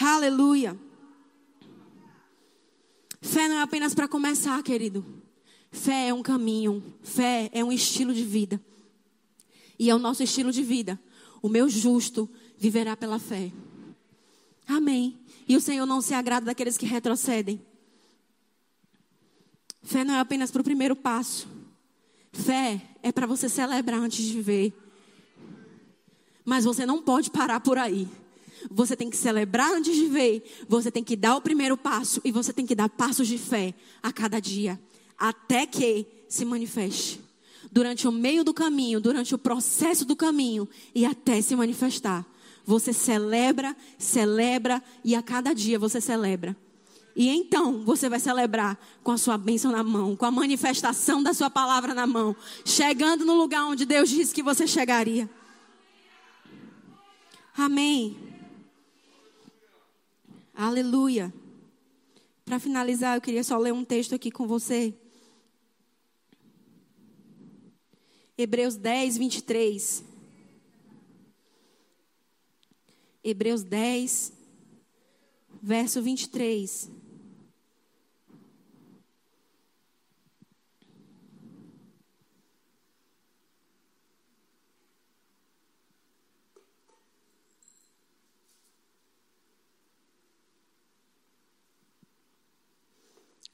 Speaker 1: Aleluia. Fé não é apenas para começar, querido. Fé é um caminho, fé é um estilo de vida. E é o nosso estilo de vida. O meu justo viverá pela fé. Amém. E o Senhor não se agrada daqueles que retrocedem. Fé não é apenas para o primeiro passo. Fé é para você celebrar antes de viver. Mas você não pode parar por aí. Você tem que celebrar antes de ver. Você tem que dar o primeiro passo. E você tem que dar passos de fé a cada dia. Até que se manifeste. Durante o meio do caminho, durante o processo do caminho. E até se manifestar. Você celebra, celebra. E a cada dia você celebra. E então você vai celebrar com a sua bênção na mão, com a manifestação da sua palavra na mão, chegando no lugar onde Deus disse que você chegaria. Amém. Aleluia. Para finalizar, eu queria só ler um texto aqui com você. Hebreus 10, 23. Hebreus 10, verso 23.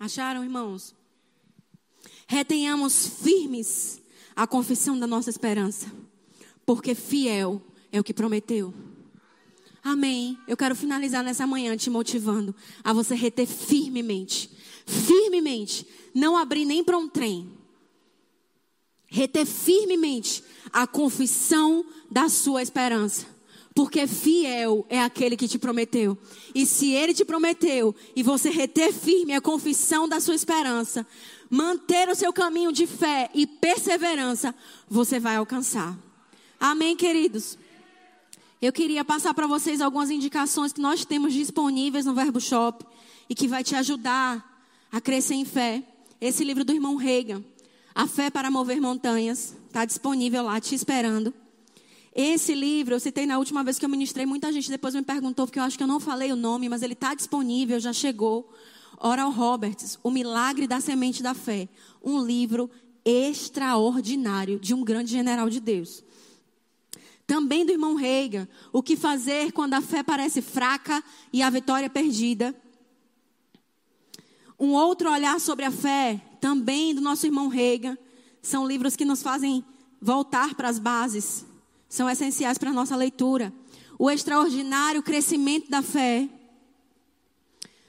Speaker 1: Acharam, irmãos? Retenhamos firmes a confissão da nossa esperança, porque fiel é o que prometeu. Amém. Eu quero finalizar nessa manhã te motivando a você reter firmemente, firmemente, não abrir nem para um trem. Reter firmemente a confissão da sua esperança. Porque fiel é aquele que te prometeu. E se ele te prometeu e você reter firme a confissão da sua esperança, manter o seu caminho de fé e perseverança, você vai alcançar. Amém, queridos? Eu queria passar para vocês algumas indicações que nós temos disponíveis no Verbo Shop e que vai te ajudar a crescer em fé. Esse livro do irmão Reagan, A Fé para Mover Montanhas, está disponível lá te esperando. Esse livro, eu citei na última vez que eu ministrei, muita gente depois me perguntou, porque eu acho que eu não falei o nome, mas ele está disponível, já chegou. Oral Roberts, O Milagre da Semente da Fé. Um livro extraordinário de um grande general de Deus. Também do irmão Reagan, O que fazer quando a fé parece fraca e a vitória perdida. Um outro olhar sobre a fé, também do nosso irmão Reagan. São livros que nos fazem voltar para as bases são essenciais para a nossa leitura. O extraordinário crescimento da fé,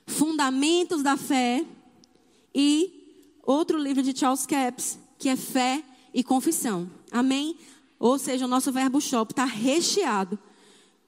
Speaker 1: Fundamentos da Fé e outro livro de Charles Capps, que é Fé e Confissão. Amém? Ou seja, o nosso verbo shop está recheado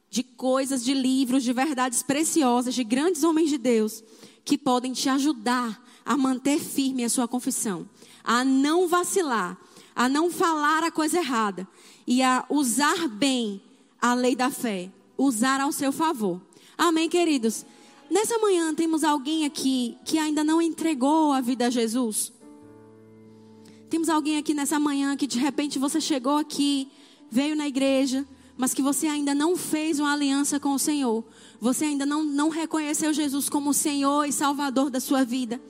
Speaker 1: de coisas, de livros, de verdades preciosas, de grandes homens de Deus que podem te ajudar a manter firme a sua confissão, a não vacilar, a não falar a coisa errada e a usar bem a lei da fé, usar ao seu favor. Amém, queridos? Nessa manhã temos alguém aqui que ainda não entregou a vida a Jesus. Temos alguém aqui nessa manhã que de repente você chegou aqui, veio na igreja, mas que você ainda não fez uma aliança com o Senhor. Você ainda não, não reconheceu Jesus como Senhor e Salvador da sua vida.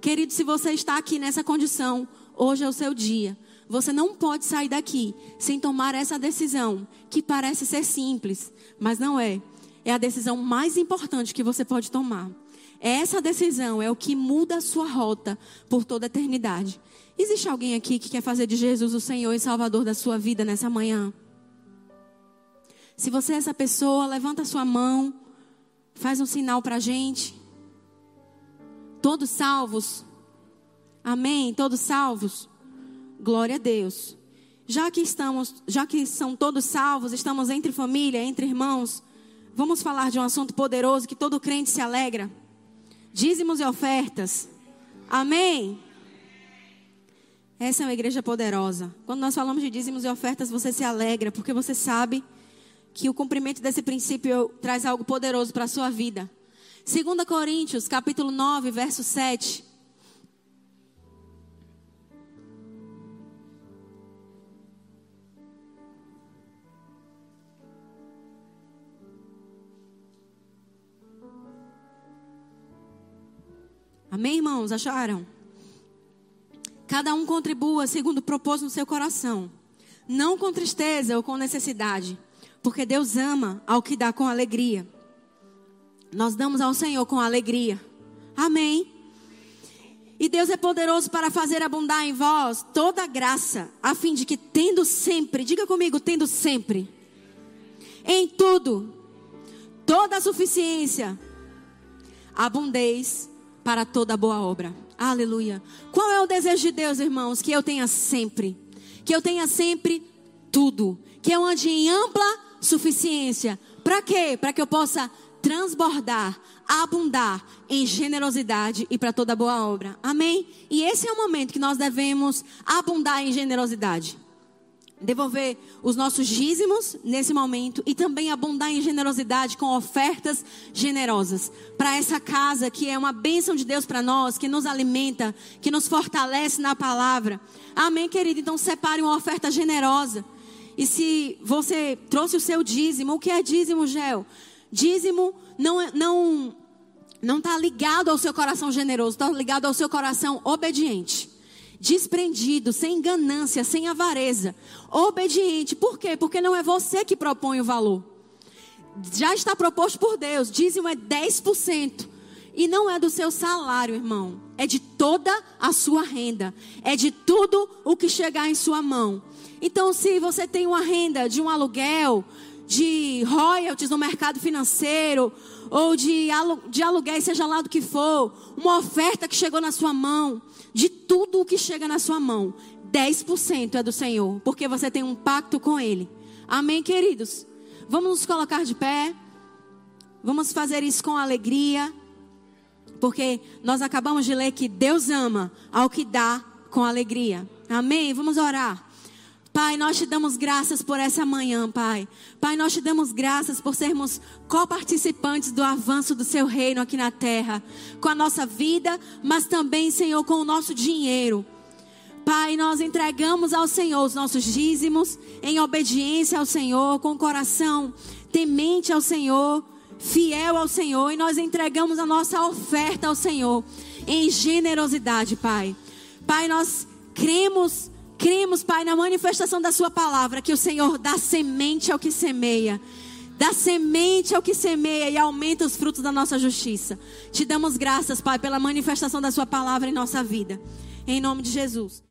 Speaker 1: Querido, se você está aqui nessa condição, hoje é o seu dia. Você não pode sair daqui sem tomar essa decisão, que parece ser simples, mas não é. É a decisão mais importante que você pode tomar. Essa decisão é o que muda a sua rota por toda a eternidade. Existe alguém aqui que quer fazer de Jesus o Senhor e Salvador da sua vida nessa manhã? Se você é essa pessoa, levanta a sua mão, faz um sinal para a gente. Todos salvos? Amém? Todos salvos? Glória a Deus. Já que estamos, já que são todos salvos, estamos entre família, entre irmãos, vamos falar de um assunto poderoso que todo crente se alegra. Dízimos e ofertas. Amém. Essa é uma igreja poderosa. Quando nós falamos de dízimos e ofertas, você se alegra, porque você sabe que o cumprimento desse princípio traz algo poderoso para a sua vida. 2 Coríntios, capítulo 9, verso 7. Amém, irmãos? Acharam? Cada um contribua segundo o propósito no seu coração, não com tristeza ou com necessidade, porque Deus ama ao que dá com alegria. Nós damos ao Senhor com alegria. Amém. E Deus é poderoso para fazer abundar em vós toda graça, a fim de que, tendo sempre, diga comigo, tendo sempre, em tudo, toda a suficiência, abundeis para toda boa obra. Aleluia. Qual é o desejo de Deus, irmãos? Que eu tenha sempre. Que eu tenha sempre tudo. Que eu ande em ampla suficiência. Para quê? Para que eu possa transbordar, abundar em generosidade e para toda boa obra. Amém? E esse é o momento que nós devemos abundar em generosidade devolver os nossos dízimos nesse momento e também abundar em generosidade com ofertas generosas para essa casa que é uma bênção de Deus para nós, que nos alimenta, que nos fortalece na palavra. Amém, querido? Então separe uma oferta generosa. E se você trouxe o seu dízimo, o que é dízimo, Gel? Dízimo não é, não não está ligado ao seu coração generoso, está ligado ao seu coração obediente desprendido, sem ganância, sem avareza, obediente. Por quê? Porque não é você que propõe o valor. Já está proposto por Deus. Dízimo é 10%.
Speaker 2: E não é do seu salário, irmão. É de toda a sua renda. É de tudo o que chegar em sua mão. Então, se você tem uma renda de um aluguel, de royalties no mercado financeiro, ou de, de aluguel, seja lá do que for, uma oferta que chegou na sua mão, de tudo o que chega na sua mão, 10% é do Senhor, porque você tem um pacto com Ele. Amém, queridos? Vamos nos colocar de pé. Vamos fazer isso com alegria. Porque nós acabamos de ler que Deus ama ao que dá com alegria. Amém? Vamos orar. Pai, nós te damos graças por essa manhã, Pai. Pai, nós te damos graças por sermos coparticipantes do avanço do seu reino aqui na terra, com a nossa vida, mas também, Senhor, com o nosso dinheiro. Pai, nós entregamos ao Senhor os nossos dízimos em obediência ao Senhor, com o coração temente ao Senhor, fiel ao Senhor, e nós entregamos a nossa oferta ao Senhor em generosidade, Pai. Pai, nós cremos Cremos, Pai, na manifestação da Sua palavra, que o Senhor dá semente ao que semeia. Dá semente ao que semeia e aumenta os frutos da nossa justiça. Te damos graças, Pai, pela manifestação da Sua palavra em nossa vida. Em nome de Jesus.